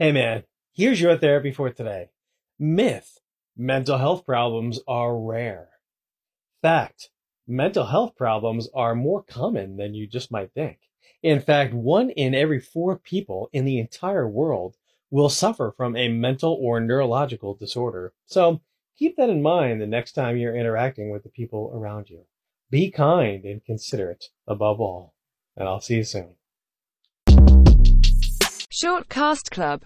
Hey man, here's your therapy for today. Myth. Mental health problems are rare. Fact. Mental health problems are more common than you just might think. In fact, one in every four people in the entire world will suffer from a mental or neurological disorder. So keep that in mind the next time you're interacting with the people around you. Be kind and considerate above all. And I'll see you soon. Shortcast Club